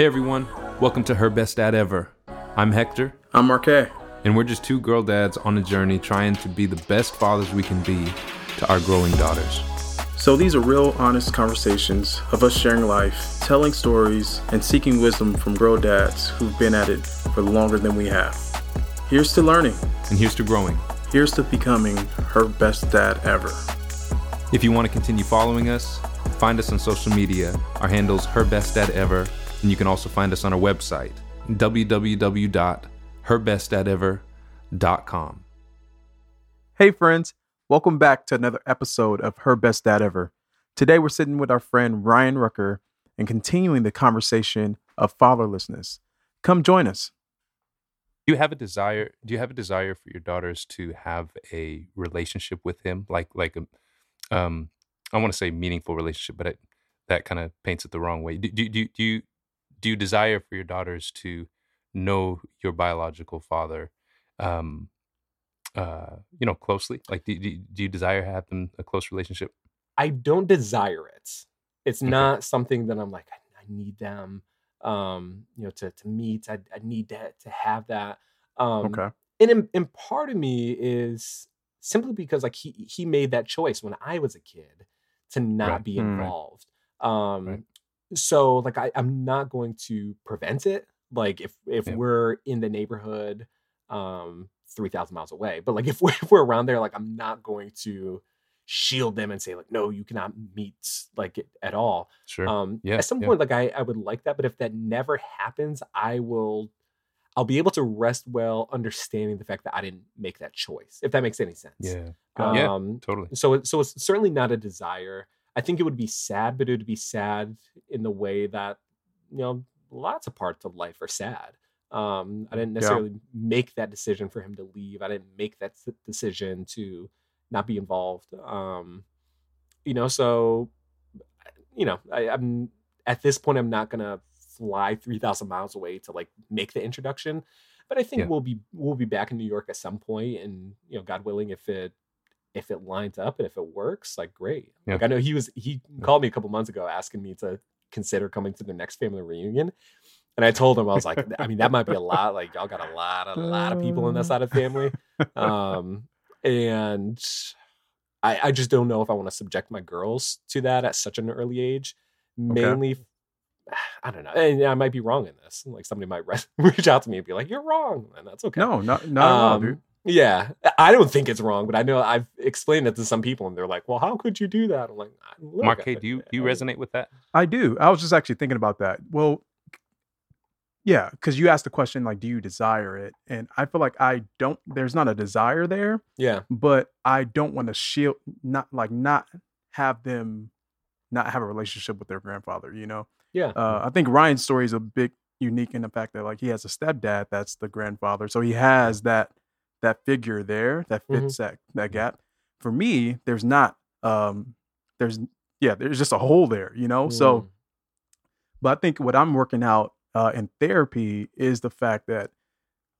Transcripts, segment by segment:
Hey everyone, welcome to Her Best Dad Ever. I'm Hector, I'm Marquet. and we're just two girl dads on a journey trying to be the best fathers we can be to our growing daughters. So these are real, honest conversations of us sharing life, telling stories, and seeking wisdom from girl dads who've been at it for longer than we have. Here's to learning. And here's to growing. Here's to becoming her best dad ever. If you want to continue following us, find us on social media. Our handle's Her Best Dad Ever, and you can also find us on our website, www.herbestdadever.com. Hey, friends. Welcome back to another episode of Her Best Dad Ever. Today, we're sitting with our friend Ryan Rucker and continuing the conversation of fatherlessness. Come join us. Do you have a desire? Do you have a desire for your daughters to have a relationship with him, like like a, um, I want to say meaningful relationship, but it, that kind of paints it the wrong way. Do, do, do, do you do you desire for your daughters to know your biological father, um, uh, you know, closely? Like, do, do, do you desire to have them a close relationship? I don't desire it. It's Okay. not something that I'm like, I, I need them, um, you know, to to meet. I, I need to to have that. Um, Okay. and in, and part of me is simply because like he he made that choice when I was a kid to not Right. be Mm. involved. Um, Right. So like I, I'm not going to prevent it. Like if if Yeah. we're in the neighborhood, um, three thousand miles away, but like if we're, if we're around there, like I'm not going to shield them and say like no you cannot meet like at all Sure. um Yeah, at some yeah. point like I, I would like that but if that never happens i will i'll be able to rest well understanding the fact that i didn't make that choice if that makes any sense yeah. Got Yeah. um Totally. so so it's certainly not a desire i think it would be sad but it would be sad in the way that you know lots of parts of life are sad um i didn't Yeah. necessarily make that decision for him to leave i didn't make that decision to not be involved um you know so you know I, i'm at this point i'm not gonna fly 3000 miles away to like make the introduction but i think Yeah. we'll be we'll be back in new york at some point and you know god willing if it if it lines up and if it works like great Yeah. like i know he was he called me a couple months ago asking me to consider coming to the next family reunion and i told him i was like i mean that might be a lot like y'all got a lot a lot of people in that side of family um and I, I just don't know if I want to subject my girls to that at such an early age. Mainly, I don't know, and I might be wrong in this. Like somebody might re- reach out to me and be like, "You're wrong," and that's okay. No, not, not at all, Um, dude. Yeah, I don't think it's wrong, but I know I've explained it to some people, and they're like, "Well, how could you do that?" I'm like, Look, Marquet, do you do you resonate with that? I do. I was just actually thinking about that. Well, yeah, because you asked the question like, do you desire it? And I feel like I don't. There's not a desire there, Yeah, but I don't want to shield, not like not have them, not have a relationship with their grandfather. You know, yeah, uh, I think Ryan's story is a bit unique in the fact that like he has a stepdad that's the grandfather, so he has that that figure there that fits that that gap. For me, there's not. Um, there's yeah, there's just a hole there. You know, so. Mm. But I think what I'm working out uh, in therapy is the fact that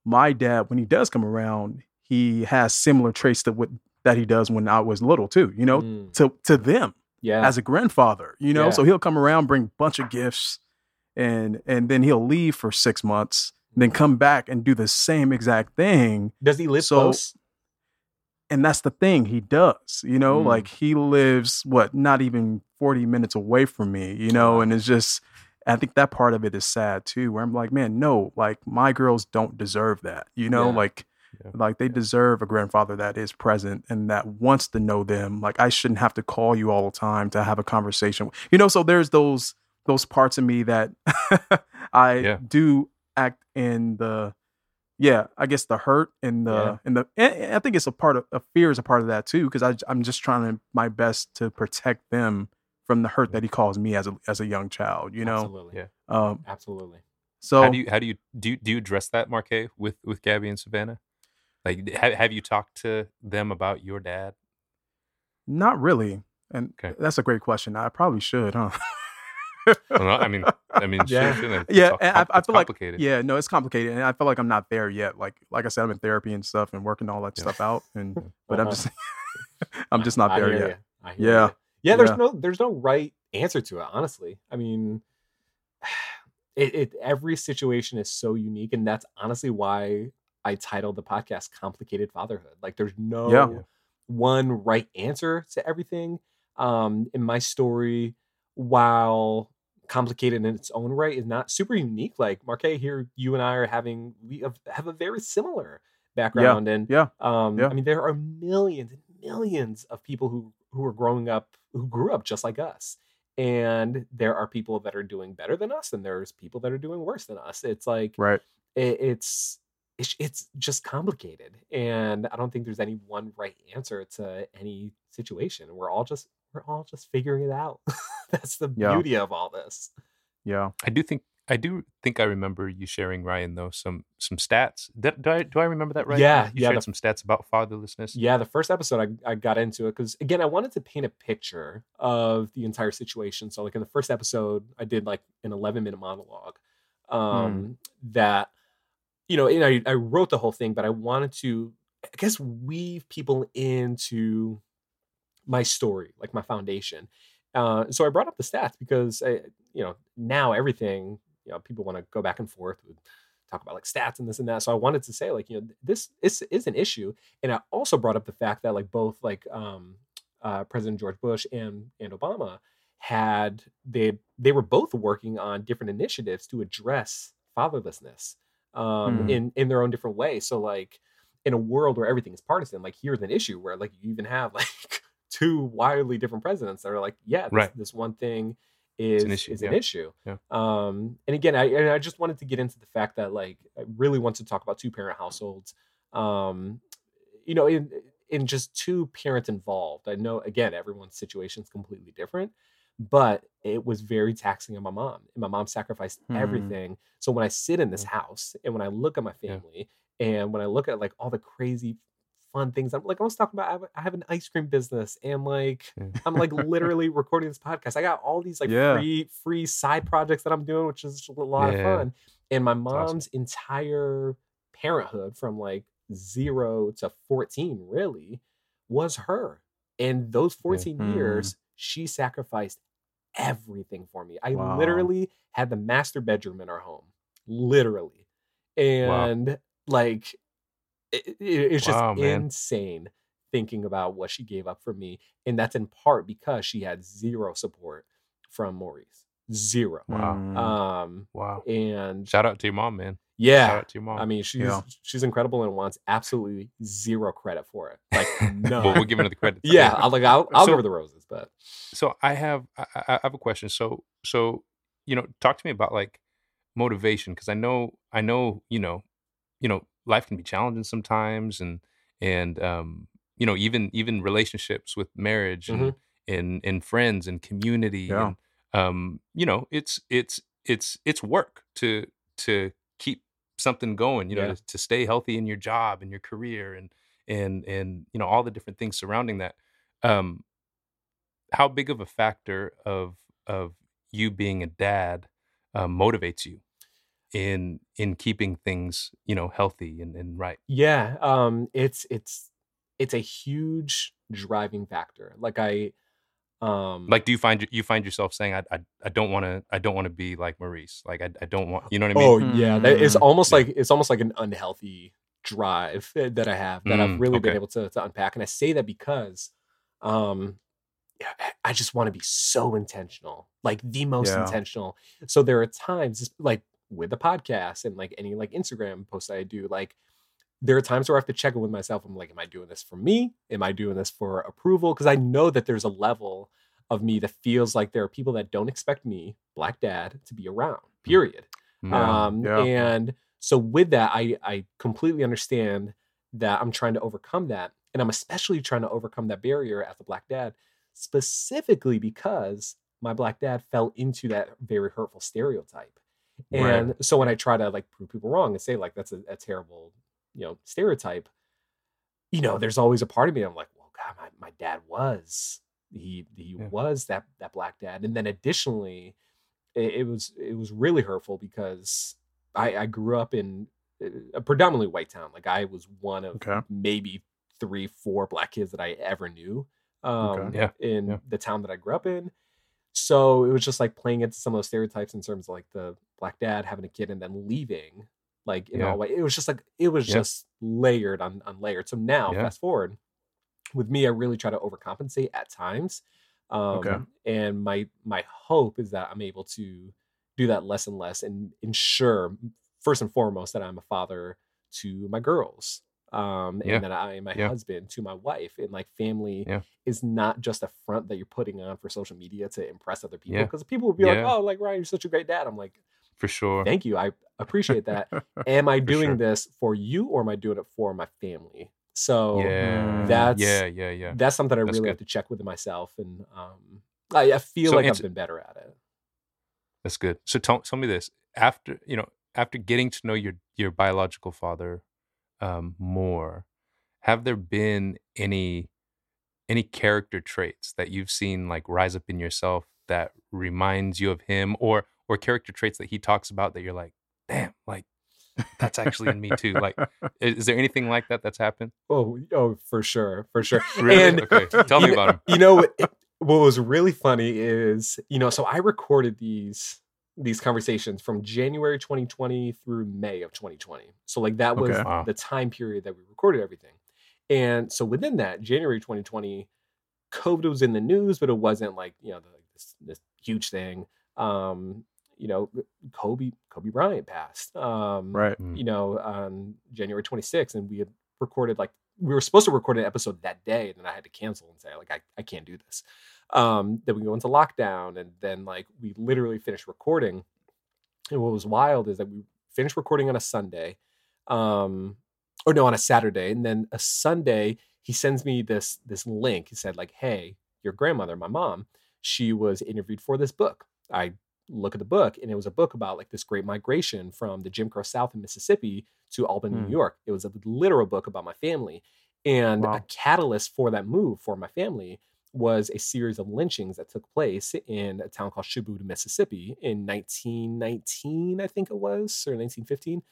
my dad, when he does come around, he has similar traits to what that he does when I was little too. You know, Mm. to to them yeah, as a grandfather. You know, Yeah. so he'll come around, bring a bunch of gifts, and and then he'll leave for six months, then come back and do the same exact thing. does he live so- close? And that's the thing he does. You know, Mm. like he lives what not even forty minutes away from me. You know, and it's just. I think that part of it is sad too, where I'm like, man, no, like my girls don't deserve that. You know, Yeah. like Yeah. like they deserve a grandfather that is present and that wants to know them. Like I shouldn't have to call you all the time to have a conversation. You know, so there's those those parts of me that I Yeah. do act in the yeah, I guess the hurt and the Yeah. and the and and I think it's a part of, of fear is a part of that too because I I'm just trying to my best to protect them from the hurt that he caused me as a as a young child, you know. Absolutely, Yeah. Um absolutely. so how do you how do you do you, do you address that, Marquet, with with Gabby and Savannah? Like, have, have you talked to them about your dad? not really. And Okay. that's a great question. I probably should, huh? Well, no, I mean, I mean, Yeah. it? It's yeah, and I, I it's feel like complicated. yeah, no, it's complicated, and I feel like I'm not there yet. Like like I said, I'm in therapy and stuff, and working all that Yeah. stuff out, and but I'm Uh-huh. just I'm just not I there yet. Yeah. ya. yeah. There's Yeah. no there's no right answer to it. Honestly, I mean, it, it every situation is so unique, and that's honestly why I titled the podcast "Complicated Fatherhood." Like, there's no Yeah. one right answer to everything. Um, in my story, while complicated in its own right, is not super unique. Like Marquet here, you and I are having we have, have a very similar background, and yeah, um, yeah. I mean, there are millions and millions of people who who are growing up who grew up just like us, and there are people that are doing better than us, and there's people that are doing worse than us. It's like right. it, it's it's it's just complicated, and I don't think there's any one right answer to any situation. We're all just we're all just figuring it out. That's the Yeah. beauty of all this. Yeah, I do think I do think I remember you sharing Ryan though some some stats. Did, do I do I remember that right? Yeah, you yeah, shared the- some stats about fatherlessness. Yeah, the first episode I, I got into it because again I wanted to paint a picture of the entire situation. So like in the first episode I did like an 11 minute monologue um that you know and I, I wrote the whole thing but I wanted to I guess weave people into my story like my foundation. Uh, so I brought up the stats because I, you know now everything you know people want to go back and forth with talk about like stats and this and that. So I wanted to say like you know this is is an issue and I also brought up the fact that like both like um, uh, President George Bush and and Obama had they they were both working on different initiatives to address fatherlessness um, Mhm. in in their own different way. So like in a world where everything is partisan, like here's an issue where like you even have like two wildly different presidents that are like, yeah, this, Right. this one thing is an issue, is an yeah. issue. Yeah. Um, and again, I and I just wanted to get into the fact that like I really want to talk about two parent households. Um, you know, in in just two parents involved. I know again everyone's situation is completely different, but it was very taxing on my mom. And my mom sacrificed Hmm. everything. So when I sit in this house and when I look at my Yeah. family and when I look at like all the crazy fun things, I'm like I was talking about. I have, an ice cream business and like Yeah. I'm like literally recording this podcast. I got all these like Yeah. free free side projects that I'm doing, which is a lot Yeah. of fun. And my awesome. mom's entire parenthood from like zero to 14 really was her. And those 14 Mm. years, she sacrificed everything for me. I Wow. literally had the master bedroom in our home, literally. And like, it, it- it's just Wow, man. insane thinking about what she gave up for me. And that's in part because she had zero support from Maurice. Zero. Wow. Mm. Um, Wow. and Shout out to your mom, man. Shout yeah, out to your mom. I mean, she's Yeah. she's incredible and wants absolutely zero credit for it. Like no. well, we're giving her the credit. yeah, I'll like I'll, I'll So- give her the roses, but so I have I, I I have a question. So so you know, talk to me about like motivation because I know I know you know you know life can be challenging sometimes and and um you know even even relationships with marriage and Mhm. and and friends and community Yeah. and um you know it's it's it's it's work to to keep something going you know Yeah. to, to stay healthy in your job and your career and and and you know all the different things surrounding that um how big of a factor of of you being a dad um, motivates you in in keeping things you know healthy and, and right yeah, um, it's it's it's a huge driving factor. Like I, um, like do you find you find yourself saying i i, I don't want to i don't want to be like maurice like I, I don't want you know what i mean oh yeah, that, it's Mm. almost Yeah. like it's almost like an unhealthy drive that I have that I've Mm, really been able to to unpack, and I say that because, um, yeah, I- I just want to be so intentional, like the most Yeah. intentional. So there are times, like with the podcast and like any like Instagram posts I do, like there are times where I have to check in with myself. I'm like, am I doing this for me? Am I doing this for approval? Because I know that there's a level of me that feels like there are people that don't expect me, black dad, to be around. Period. Mm. Yeah, Um, yeah. and so with that, I I completely understand that I'm trying to overcome that, and I'm especially trying to overcome that barrier as a black dad, specifically because my black dad fell into that very hurtful stereotype. Right. And so when I try to like prove people wrong and say like that's a, a terrible, you know, stereotype, you know, there's always a part of me I'm like, well, God, my, my dad was he he Yeah. was that that black dad, and then additionally, it, it was it was really hurtful because I, I grew up in a predominantly white town. Like I was one of Okay. maybe three, four black kids that I ever knew um, Okay. Yeah, in yeah. the town that I grew up in. So it was just like playing into some of those stereotypes in terms of like the black dad having a kid and then leaving like in Yeah. all way it was just like it was Yeah. just layered on, on layered so now Yeah. fast forward with me i really try to overcompensate at times um Okay. and my my hope is that i'm able to do that less and less and ensure first and foremost that i'm a father to my girls um Yeah. and that i am my Yeah. husband to my wife and like family Yeah. is not just a front that you're putting on for social media to impress other people because people will be like oh like ryan you're such a great dad i'm like For sure. thank you i appreciate that am i doing sure. this for you or am i doing it for my family so yeah. that's yeah, yeah, yeah. that's something i That's really good. have to check with myself and um i, I feel So like i've been better at it That's good. So tell tell me this after you know after getting to know your your biological father um, more, have there been any any character traits that you've seen like rise up in yourself that reminds you of him, or or character traits that he talks about that you're like, damn, like that's actually in me too. Like, is, there anything like that that's happened? oh oh for sure for sure Really? and okay, tell me about him. you know what, what was really funny is you know so i recorded these these conversations from january 2020 through may of 2020 so like that was Okay. Wow. the time period that we recorded everything and so within that january 2020 covid was in the news but it wasn't like you know the, this, this huge thing um you know kobe kobe bryant passed um right. Mm. you know, on January 26th, and we had recorded like we were supposed to record an episode that day, and then I had to cancel and say like I, I can't do this. Um, then we go into lockdown, and then like we literally finished recording. And what was wild is that we finished recording on a Sunday, um, or no, on a Saturday, and then a Sunday he sends me this this link. He said like, "Hey, your grandmother, my mom, she was interviewed for this book." I look at the book and it was a book about like this great migration from the Jim Crow South in Mississippi to Albany, Hmm. New York. It was a literal book about my family. And a catalyst for that move for my family was a series of lynchings that took place in a town called Shubuta, Mississippi in 1919, I think it was, or 1915.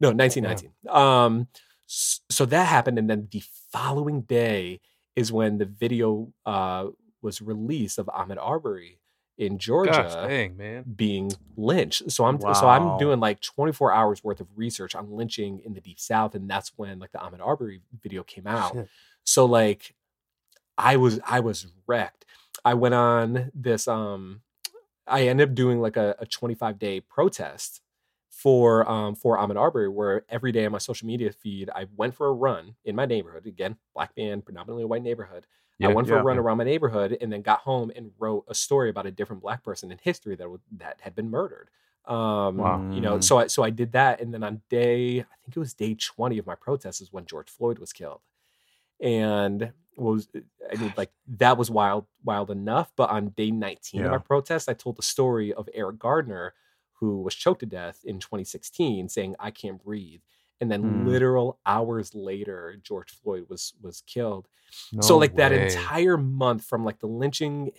No, 1919. Um, so that happened. And then the following day is when the video uh, was released of Ahmaud Arbery in Georgia Gosh, dang man. being lynched. So I'm so I'm doing like 24 hours worth of research on lynching in the deep south and that's when like the Ahmaud Arbery video came out. Shit. So like I was I was wrecked. I went on this um I ended up doing like a, a 25 day protest for um for Ahmaud Arbery where every day on my social media feed I went for a run in my neighborhood again black man predominantly white neighborhood I went for a yeah. run around my neighborhood and then got home and wrote a story about a different black person in history that was, that had been murdered. Um, Wow. You know, Mm. so I so I did that, and then on day I think it was day twenty of my protest is when George Floyd was killed, and was I mean like that was wild wild enough. But on day nineteen of our Yeah. protest, I told the story of Eric Garner who was choked to death in 2016, saying I can't breathe. And then Mm. literal hours later, George Floyd was was killed so No like that entire month from like the lynching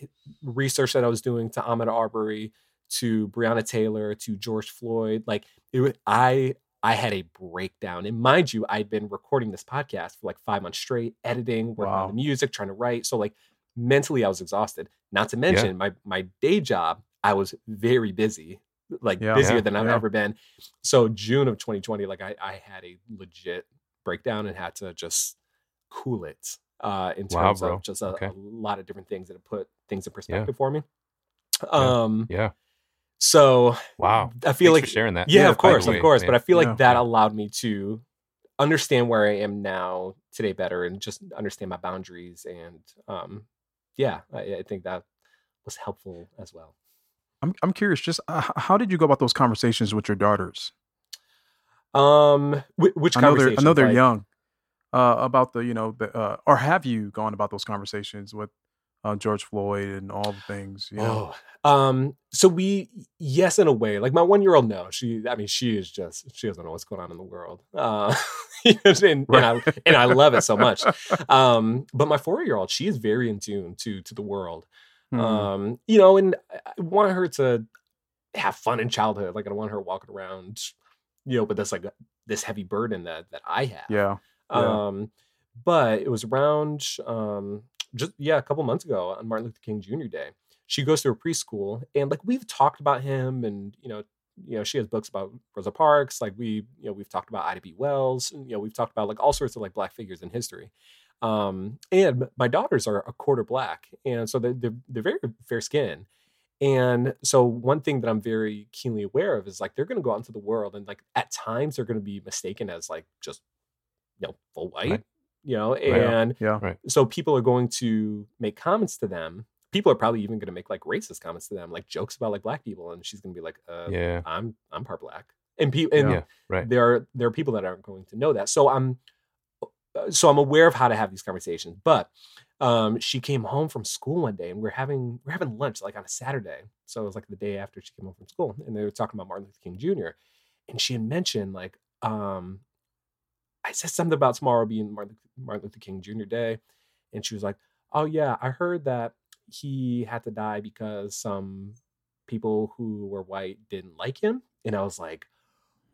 research that I was doing to Ahmaud Arbery to Breonna Taylor to George Floyd, like it was, I I had a breakdown. And mind you, I'd been recording this podcast for like five months straight, editing, working on the music, trying to write. So like mentally I was exhausted. Not to mention my my day job, I was very busy, like Yeah. busier Yeah, than I've yeah. ever been. So June of 2020, like I, I had a legit breakdown and had to just cool it uh, in terms bro. of just a, Okay. a lot of different things that put things in perspective for me. Um, Yeah. So Wow. I feel Thanks like for sharing that. yeah, Yeah, of course, of course. man. But I feel like Yeah. that allowed me to understand where I am now today better and just understand my boundaries. And um, yeah, I, I think that was helpful as well. I'm I'm curious. Just uh, how did you go about those conversations with your daughters? Um, whi- which I know they're I know they're Like- young. Uh, about the you know the uh, or have you gone about those conversations with uh, George Floyd and all the things? You know? Oh, um, so we yes, in a way. Like my one year old, no, she. I mean, she is just she doesn't know what's going on in the world, uh, and, and, I and I love it so much. Um, but my four year old, she is very in tune to to the world. Hmm. Um, you know, and I want her to have fun in childhood. Like I don't want her walking around, you know, with this like this heavy burden that that I have. yeah. Yeah. Um, but it was around um just yeah, a couple months ago on Martin Luther King Jr. Day. she goes to a preschool and like we've talked about him and you know you know she has books about rosa parks like we you know we've talked about ida b wells and, you know we've talked about like all sorts of like black figures in history um and my daughters are a quarter black and so they're, they're, they're very fair skin and so one thing that i'm very keenly aware of is like they're going to go out into the world and like at times they're going to be mistaken as like just you know full white Right. You know Right. and Yeah. so people are going to make comments to them people are probably even going to make like racist comments to them like jokes about like black people and she's going to be like uh yeah, i'm i'm part black and people and yeah, right. there are there are people that aren't going to know that so i'm uh, so i'm aware of how to have these conversations but um she came home from school one day and we're having we're having lunch like on a saturday so it was like the day after she came home from school and they were talking about martin luther king jr and she had mentioned like um i said something about tomorrow being martin, martin luther king jr day and she was like oh yeah i heard that he had to die because some people who were white didn't like him and i was like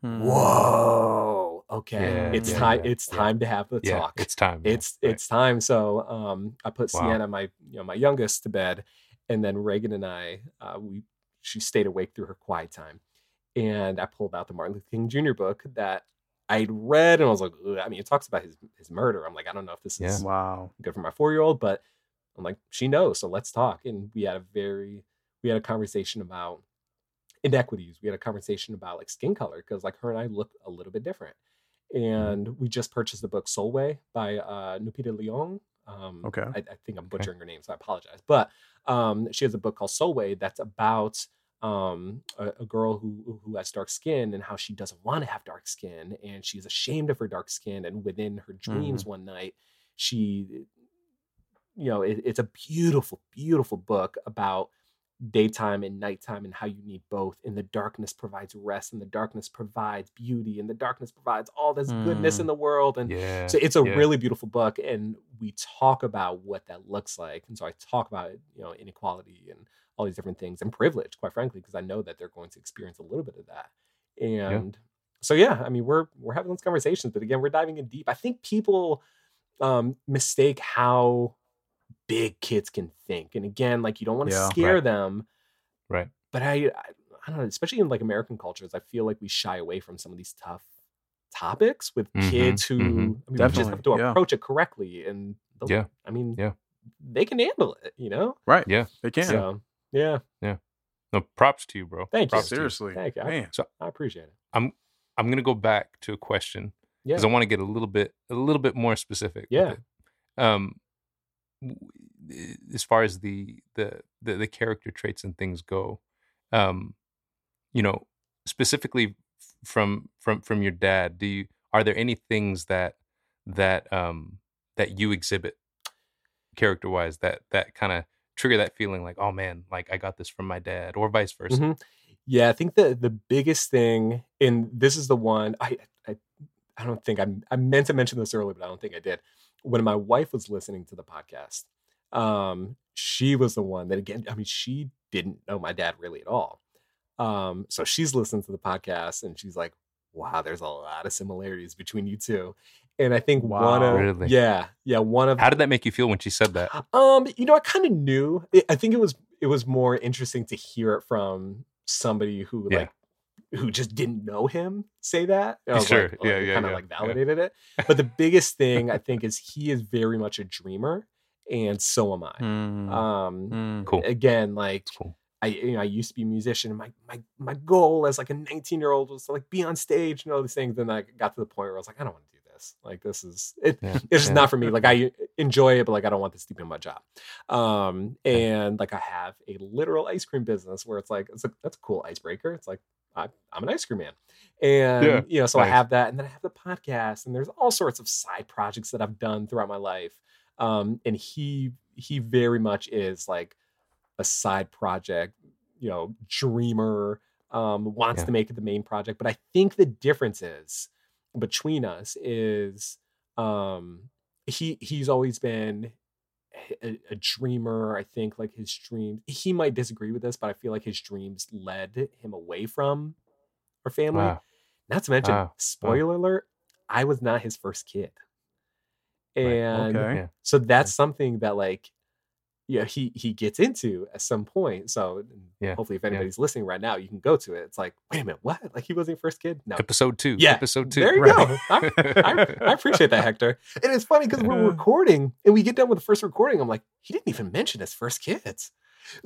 Hmm. whoa okay Yeah, it's yeah, time yeah, it's time to have the talk it's time. it's right. it's time so um i put Wow. sienna my you know my youngest to bed and then reagan and i uh we she stayed awake through her quiet time and i pulled out the martin luther king jr book that i'd read and i was like "Ugh." i mean it talks about his his murder i'm like i don't know if this is Wow. good for my four year old, but I'm like, she knows, so let's talk. And we had a very, we had a conversation about inequities. We had a conversation about like skin color because like her and I look a little bit different. And we just purchased the book Sulwe by uh, Nupita Leong. Um, Okay. I, I think I'm butchering her name, so I apologize. But um, she has a book called Sulwe that's about um, a, a girl who who has dark skin and how she doesn't want to have dark skin and she's ashamed of her dark skin. And within her dreams one night, she you know it, it's a beautiful beautiful book about daytime and nighttime and how you need both and the darkness provides rest and the darkness provides beauty and the darkness provides all this goodness Mm. in the world and yeah. so it's a yeah. really beautiful book and we talk about what that looks like and so i talk about you know inequality and all these different things and privilege quite frankly because i know that they're going to experience a little bit of that and so yeah i mean we're we're having those conversations but again we're diving in deep i think people um mistake how big kids can think and again like you don't want to Yeah. scare Right. them Right. but I, I i don't know especially in like american cultures i feel like we shy away from some of these tough topics with Mhm, kids who mhm. i mean we just have to yeah. approach it correctly and they'll- Yeah. i mean Yeah. they can handle it you know Right. Yeah. They can. so yeah Yeah. No, props to you, bro. Thank you. Props to Seriously. Thank you. I- Man. i appreciate it I'm I'm gonna go back to a question yeah because I want to get a little bit a little bit more specific. Yeah. Um, as far as the, the the the character traits and things go, um, you know, specifically from from from your dad, do you are there any things that that um that you exhibit character wise that that kind of trigger that feeling like oh man like I got this from my dad or vice versa. Mhm. Yeah, I think the the biggest thing, and this is the one I I, I don't think I I meant to mention this earlier, but I don't think I did. When my wife was listening to the podcast, um, she was the one that again, I mean, she didn't know my dad really at all. Um, so she's listened to the podcast and she's like, "Wow, there's a lot of similarities between you two. And I think one of Really? yeah, yeah, one of How did that make you feel when she said that? um, you know, I kind of knew. I- I think it was it was more interesting to hear it from somebody who Yeah. like who just didn't know him say that. And I was Sure. like, Yeah, yeah, kind of yeah, like yeah. validated it. But the biggest thing I think is he is very much a dreamer, and so am I. Mm. Um, Mm. Cool. again, like cool. I you know I used to be a musician and my my my goal as like a 19 year old was to like be on stage and all these things. Then I got to the point where I was like, I don't want to do this. Like this is it Yeah. it's just yeah. not for me. Like I enjoy it, but like I don't want this to be my job. Um, and like I have a literal ice cream business where it's like it's a, that's a cool icebreaker. It's like I, I'm an ice cream man, and Yeah, you know, so I have that, and then I have the podcast, and there's all sorts of side projects that I've done throughout my life. Um, and he he very much is like a side project, you know, dreamer. Um, wants Yeah. to make it the main project, but I think the difference is between us is um he he's always been a, a dreamer i think like his dreams he might disagree with this but i feel like his dreams led him away from our family Wow. not to mention Wow. spoiler alert i was not his first kid Right. and Okay. So that's something that like yeah he he gets into at some point. So Yeah, hopefully, if yeah. anybody's listening right now, you can go to it. It's like, wait a minute, what? Like he wasn't your first kid? No. Episode two. Yeah, Episode two. There you Right. go. I, I, I appreciate that, Hector. And it's funny because we're recording and we get done with the first recording. I'm like, he didn't even mention his first kids.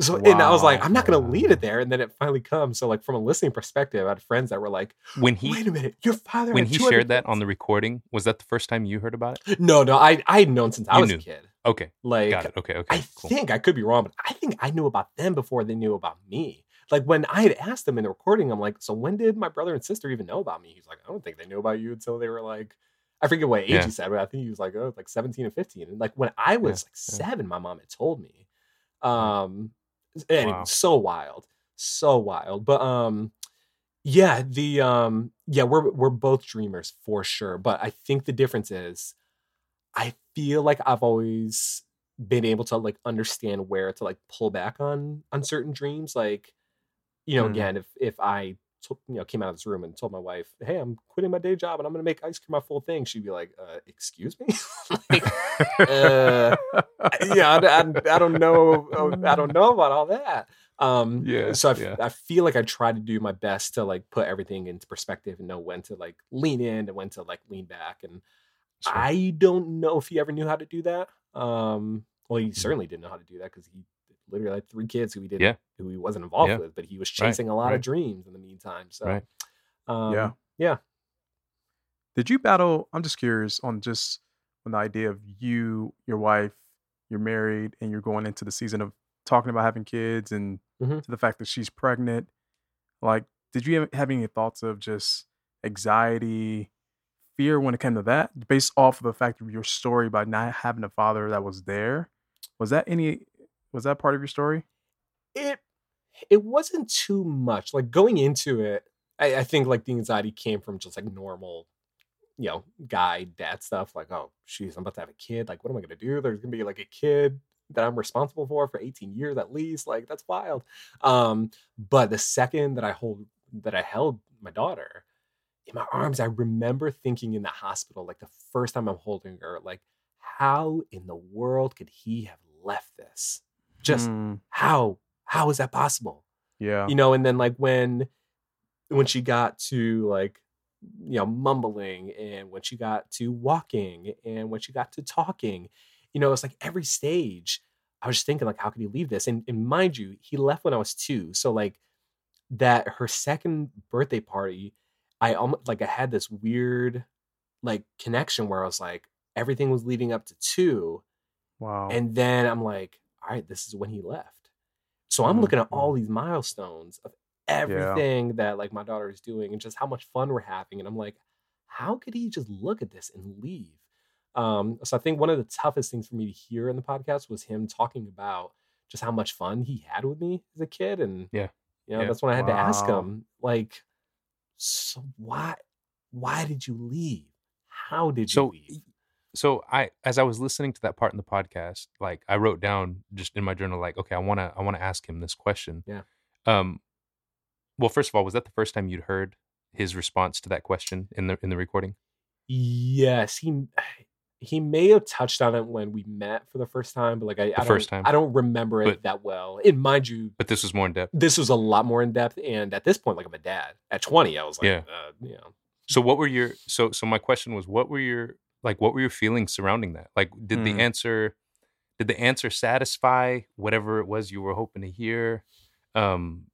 So and I was like, I'm not gonna leave it there. And then it finally comes. So like from a listening perspective, I had friends that were like, When he wait a minute, your father when he 200 shared that on the recording, was that the first time you heard about it? No, no, I I had known since I was knew. a kid. Okay, Like got it. Okay, okay, I cool. think I could be wrong, but I think I knew about them before they knew about me. Like when I had asked them in the recording, I'm like, so when did my brother and sister even know about me? He's like, I don't think they knew about you until they were like, I forget what age Yeah. he said, but I think he was like, oh, like 17 and 15. And like when I was like yeah. seven, my mom had told me. Um and Wow. so wild. So wild. But um yeah, the um yeah, we're we're both dreamers for sure. But I think the difference is I feel like I've always been able to like understand where to like pull back on on certain dreams. Like, you know, Mm. again, if if I to- you know came out of this room and told my wife, "Hey, I'm quitting my day job and I'm going to make ice cream my full thing," she'd be like, uh, "Excuse me." like, uh, yeah, I, I, I don't know. oh, I don't know about all that. Um, Yeah, So I, yeah. I feel like I try to do my best to like put everything into perspective and know when to like lean in and when to like lean back. And Sure. I don't know if he ever knew how to do that. Um, well, Mm-hmm. he certainly didn't know how to do that because he literally had three kids who he didn't, Yeah. who he wasn't involved Yeah. with, but he was Right, chasing a lot right. of dreams in the meantime. So, Right. um, Yeah. yeah. Did you battle? I'm just curious on just on the idea of you, your wife, you're married, and you're going into the season of talking about having kids and Mhm. to the fact that she's pregnant. Like, did you have any thoughts of just anxiety, fear when it came to that, based off of the fact of your story by not having a father that was there? Was that any? Was that part of your story? it it wasn't too much like going into it I, I think like the anxiety came from just like normal you know guy dad stuff like oh she's i'm about to have a kid like what am i gonna do there's gonna be like a kid that i'm responsible for for 18 years at least like that's wild um but the second that i hold that i held my daughter in my arms i remember thinking in the hospital like the first time i'm holding her like how in the world could he have left this? Just Mm, how how is that possible? Yeah. you know and then like when when she got to like you know mumbling and when she got to walking and when she got to talking you know it's like every stage i was just thinking like how could he leave this? And, and mind you he left when i was two so like that her second birthday party i almost like i had this weird like connection where i was like everything was leading up to two Wow. and then I'm like, all right, this is when he left. So I'm looking at all these milestones of everything that like my daughter is doing and just how much fun we're having. And I'm like, how could he just look at this and leave? Um, so I think one of the toughest things for me to hear in the podcast was him talking about just how much fun he had with me as a kid. And Yeah. you know, Yeah. that's when I had to ask him, like, so why why did you leave? How did you So, leave? so I, as I was listening to that part in the podcast, like I wrote down just in my journal, like, okay, I want to, I want to ask him this question. Yeah. Um. Well, first of all, was that the first time you'd heard his response to that question in the in the recording? Yes, he he may have touched on it when we met for the first time, but like I, I don't, first time. I don't remember it But- that well. And mind you, But this was more in depth. this was a lot more in depth. And at this point, like I'm a dad. At 20, I was like, Yeah. uh, you know, So what were your so so my question was what were your like what were your feelings surrounding that? Like did Hmm. the answer did the answer satisfy whatever it was you were hoping to hear? Um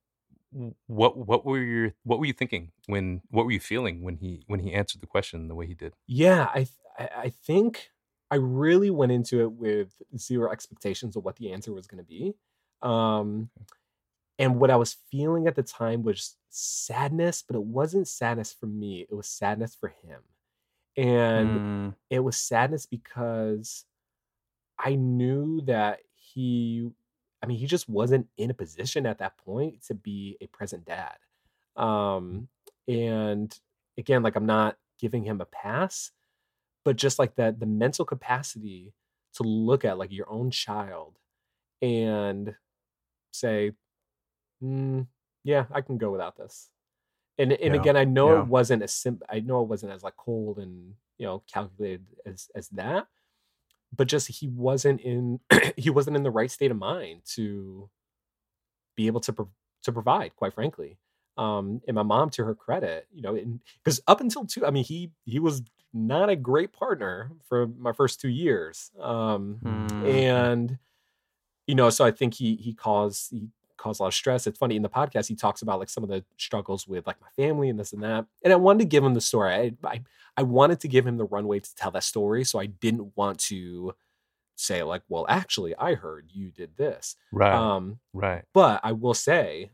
what what were your what were you thinking when what were you feeling when he when he answered the question the way he did? yeah, I, th- I I think I really went into it with zero expectations of what the answer was going to be. Um, and what I was feeling at the time was sadness, but it wasn't sadness for me. It was sadness for him. And Mm, it was sadness because I knew that he, I mean, he just wasn't in a position at that point to be a present dad. Um, and again, like I'm not giving him a pass, but just like that, the mental capacity to look at like your own child and say, "Mm, yeah, I can go without this. And and Yeah, again, I know yeah. it wasn't as sim- I know it wasn't as like cold and you know calculated as as that, but just he wasn't in he wasn't in the right state of mind to be able to pro- to provide quite frankly um and my mom to her credit you know because up until two i mean he he was not a great partner for my first two years um Mm. and you know so i think he he caused he caused a lot of stress it's funny in the podcast he talks about like some of the struggles with like my family and this and that and i wanted to give him the story i i, I wanted to give him the runway to tell that story so i didn't want to say like well actually i heard you did this Right. um right. but I will say,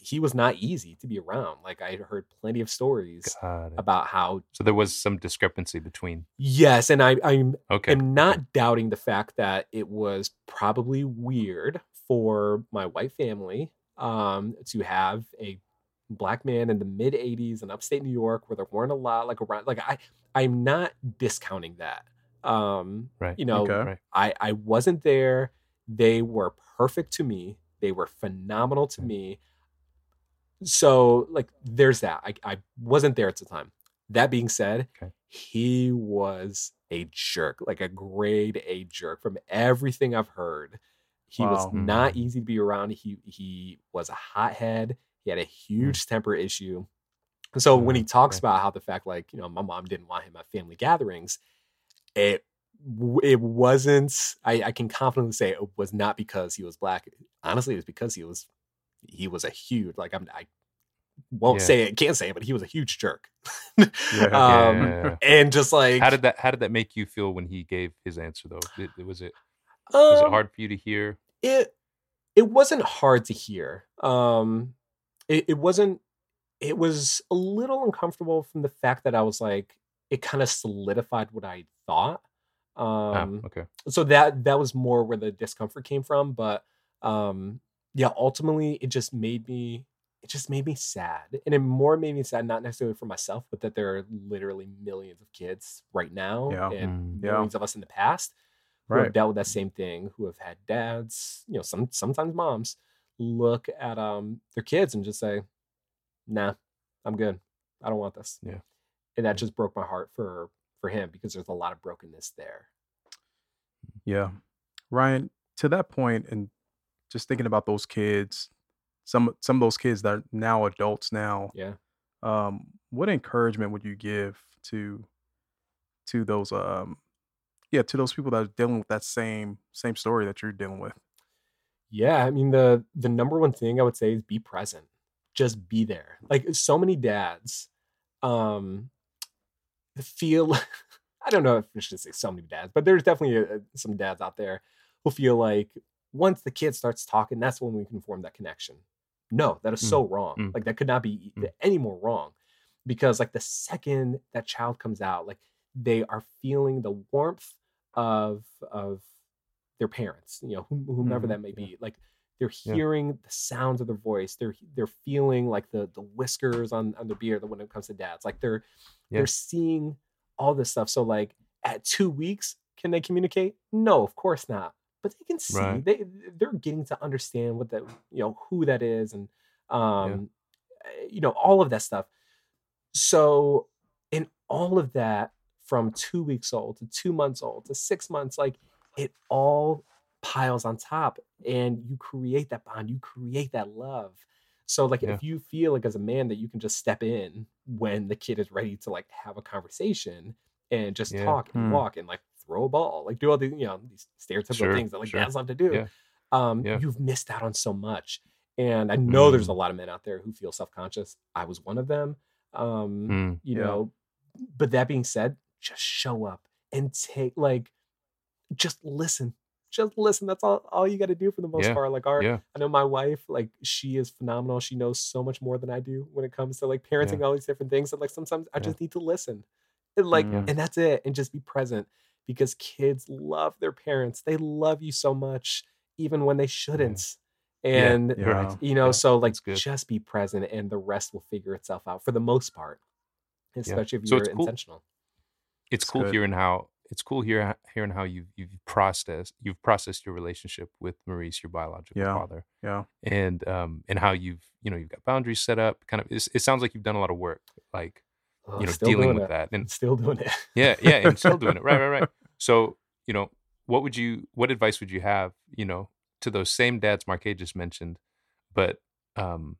he was not easy to be around. Like I heard plenty of stories about how So there was some discrepancy between. yes, and I I'm Okay. am not doubting the fact that it was probably weird for my white family um to have a black man in the mid 80s in upstate New York where there weren't a lot like around like I I'm not discounting that. Um Right. you know Okay. I I wasn't there. They were perfect to me. They were phenomenal to me. So like there's that. I, I wasn't there at the time. That being said, Okay. he was a jerk, like a grade A jerk from everything I've heard. He was not Mhm. easy to be around. He he was a hothead. He had a huge temper issue. And so when he Mhm. talks Right. about how the fact like, you know, my mom didn't want him at family gatherings, it it wasn't I, I can confidently say it was not because he was black. Honestly, it was because he was he was a huge like I'm I won't Yeah. say it, can't say it, but he was a huge jerk. Yeah. um Yeah. and just like how did that How did that make you feel when he gave his answer though? Was it was it um, hard for you to hear? it it wasn't hard to hear um it, it wasn't it was a little uncomfortable from the fact that i was like it kind of solidified what i thought Ah, um okay. so that that was more where the discomfort came from but um yeah ultimately it just made me it just made me sad and it more made me sad not necessarily for myself but that there are literally millions of kids right now Yeah. and Mm. Yeah. millions of us in the past who have dealt with that same thing, who have had dads, you know, some sometimes moms look at um their kids and just say, "Nah, I'm good. I don't want this." Yeah. and that just broke my heart for for him because there's a lot of brokenness there. Yeah. Ryan, to that point and just thinking about those kids, some some of those kids that are now adults now, Yeah, um, what encouragement would you give to to those um yeah, to those people that are dealing with that same same story that you're dealing with? yeah. I mean the the number one thing I would say is be present. Just be there. Like so many dads, um, feel. I don't know if I should say so many dads, but there's definitely uh some dads out there who feel like once the kid starts talking, that's when we can form that connection. No, that is Mm, so wrong. mm. Like that could not be Mm. any more wrong, because like the second that child comes out, like they are feeling the warmth of of their parents, you know, whom, whomever Mhm, that may Mm-hmm. yeah. be. Like they're Yeah. hearing the sounds of their voice. They're they're feeling like the the whiskers on on their beard when it comes to dads. Like they're Yeah. they're seeing all this stuff. So like at two weeks, can they communicate? No, of course not. But they can see. Right. They they're getting to understand what that you know who that is and um eh, you know all of that stuff. So in all of that from two weeks old to two months old to six months, like it all piles on top and you create that bond, you create that love. So like Yeah. if you feel like as a man that you can just step in when the kid is ready to like have a conversation and just Yeah. talk and Hmm. walk and like throw a ball, like do all the you know these stereotypical Sure, things that like sure. dads love to do. Yeah. Um, Yeah. you've missed out on so much. And I know there's a Mm. lot of men out there who feel self-conscious. I was one of them. Um, Mm, you Yeah. know, but that being said, just show up and take like just listen. Just listen. That's all all you got to do for the most part. Like our. I know my wife, like she is phenomenal. She knows so much more than I do when it comes to like parenting all these different things. And like sometimes I just need to listen. And like Mm. and that's it. And just be present because kids love their parents. They love you so much, even when they shouldn't. Yeah, And Yeah. Right. you know, Yeah, so like just be present and the rest will figure itself out for the most part. Especially if you're it's cool. intentional. It's cool good. hearing how it's cool here hearing how you've you've processed you've processed your relationship with Maurice, your biological Yeah. father, Yeah. and um and how you've you know you've got boundaries set up. Kind of, it's, it sounds like you've done a lot of work, like Ugh, you know, dealing with it. that. And Still doing it. yeah, yeah, and still doing it. Right, right, right. So you know, what would you, what advice would you have, you know, to those same dads Marque just mentioned, but um,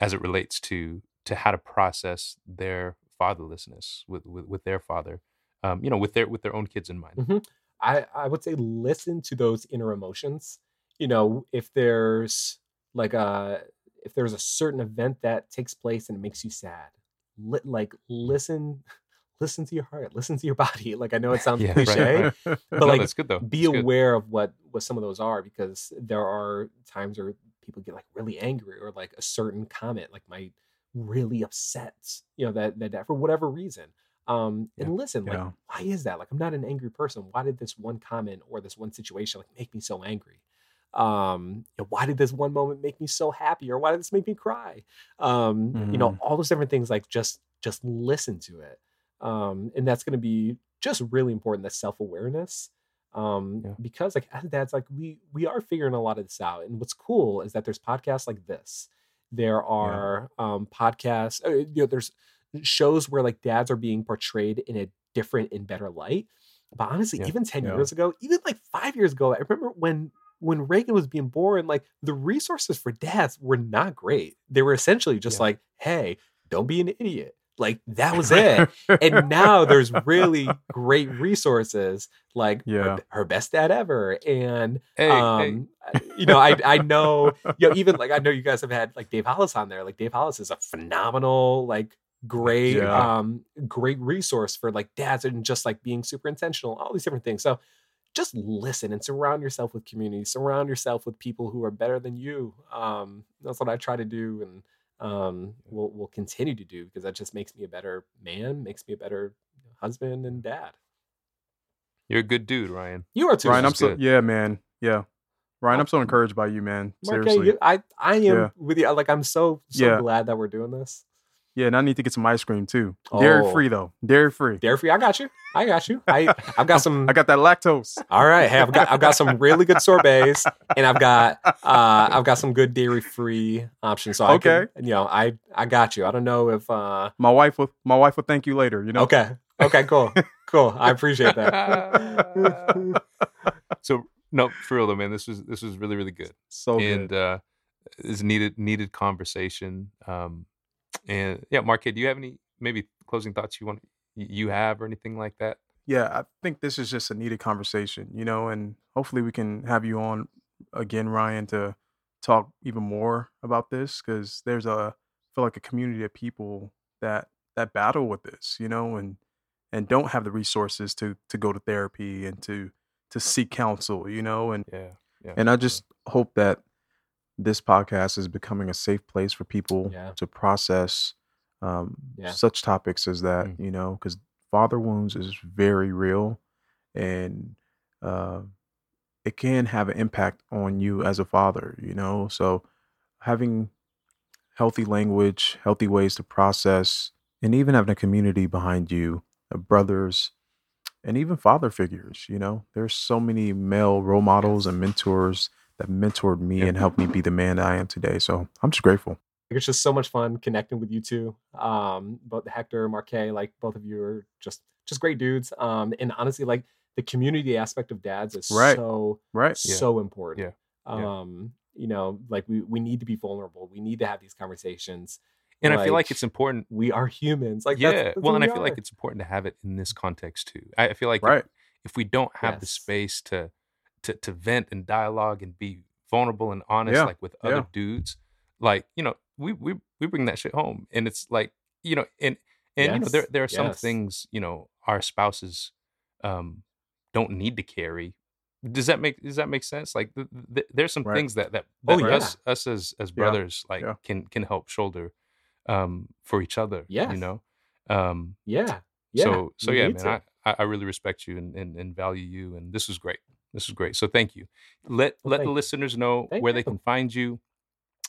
as it relates to to how to process their fatherlessness with with, with their father, um, you know, with their with their own kids in mind. Mhm. I I would say listen to those inner emotions. You know, if there's like a if there's a certain event that takes place and it makes you sad, li- like listen listen to your heart, listen to your body. Like I know it sounds Yeah, cliche, right. but no, like that's good though. be That's good. aware of what what some of those are because there are times where people get like really angry or like a certain comment like might really upset you know that that, that for whatever reason um and listen like Yeah. why is that like i'm not an angry person why did this one comment or this one situation like make me so angry um you know, why did this one moment make me so happy or why did this make me cry um you know Mhm. all those different things like just just listen to it um and that's going to be just really important that self-awareness um Yeah. because like as dads like we we are figuring a lot of this out and what's cool is that there's podcasts like this there are um podcasts uh, you know there's shows where like dads are being portrayed in a different and better light but honestly Yeah. even 10 Yeah. years ago even like five years ago i remember when when reagan was being born like the resources for dads were not great. They were essentially just Yeah. like hey don't be an idiot. Like that was it. And now there's really great resources like her, Yeah. her best dad ever. And Hey, hey, um you know i i know you know even like i know you guys have had like dave hollis on there. Like dave hollis is a phenomenal like great Yeah. um great resource for like dads and just like being super intentional all these different things. So just listen and surround yourself with community surround yourself with people who are better than you um that's what i try to do and um will will continue to do because that just makes me a better man makes me a better husband and dad you're a good dude, Ryan. you are too Ryan, I'm so good. yeah, man. Yeah. Ryan, I'm so encouraged by you, man. Mark, Seriously. you- I I am Yeah. with you. Like I'm so so Yeah. glad that we're doing this. Yeah, and I need to get some ice cream too. Dairy Oh. free though. Dairy free. Dairy free, I got you. I got you. I I've got some. I got that lactose. all right, hey, I've got I've got some really good sorbets, and I've got uh I've got some good dairy free options. So I Okay. can, you know, I I got you. I don't know if uh My wife will my wife will thank you later, you know. okay okay cool cool. I appreciate that. so no, for real though, man. This was this was really really good, So and good. uh, is needed needed conversation. Um, and yeah, Marquette, do you have any maybe closing thoughts you want you have or anything like that? yeah, I think this is just a needed conversation, you know, and hopefully we can have you on again, Ryan, to talk even more about this because there's a I feel like a community of people that that battle with this, you know, and and don't have the resources to to go to therapy and to to seek counsel, you know, and Yeah, yeah. and I just hope that this podcast is becoming a safe place for people Yeah. to process um, Yeah. such topics as that, Mm. you know, because father wounds is very real and uh, it can have an impact on you as a father, you know. So having healthy language, healthy ways to process, and even having a community behind you, uh, brothers, and even father figures, you know, there's so many male role models and mentors that mentored me Yeah. and helped me be the man that I am today. So I'm just grateful. It's just so much fun connecting with you two. Um, both Hector, Marquet, like both of you are just just great dudes. Um, and honestly, like the community aspect of dads is Right. so Right. Yeah. so important. Yeah. Yeah. Um, you know, like we we need to be vulnerable. We need to have these conversations. And I feel like like, it's important. We are humans. Like yeah, that's, that's well, who and I we feel like it's important to have it in this context too. I I feel like if- Right. if, we don't have the space to to to vent and dialogue and be vulnerable and honest, Yeah, like with other yeah. dudes, like you know, we we we bring that shit home, and it's like you know, and and you know, there there are some yes. things you know our spouses um don't need to carry. Does that make does that make sense? Like th- th- there's some Right. things that that, Oh, that yeah. us us as as brothers like can can help shoulder um for each other. yeah you know. Um, yeah. Yeah. so so we yeah, man, to. I I really respect you and, and and value you, and this was great. This is great. So thank you. Let Well, let the you. listeners know Thank where they can find you.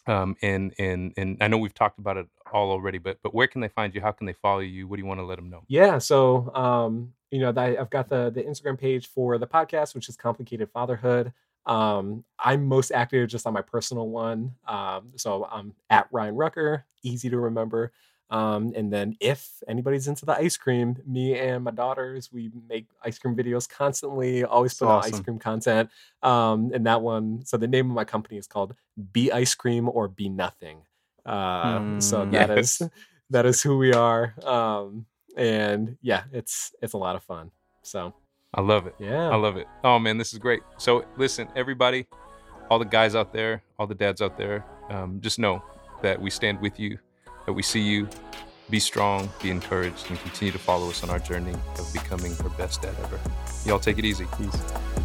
Um, and and and I know we've talked about it all already, but but where can they find you? How can they follow you? What do you want to let them know? Yeah, so um, you know, I've got the the Instagram page for the podcast, which is Complicated Fatherhood. Um, I'm most active just on my personal one. Um, so I'm at Ryan Rucker, easy to remember. Um, and then if anybody's into the ice cream, me and my daughters, we make ice cream videos constantly, always put awesome. out ice cream content. Um, and that one, so the name of my company is called Be Ice Cream or Be Nothing. Uh, mm, so that yes. is that is who we are. Um, and yeah, it's it's a lot of fun. So I love it. Yeah. I love it. Oh man, this is great. So listen, everybody, all the guys out there, all the dads out there, um, just know that we stand with you, that we see you. Be strong, be encouraged, and continue to follow us on our journey of becoming our best dad ever. Y'all take it easy. Peace.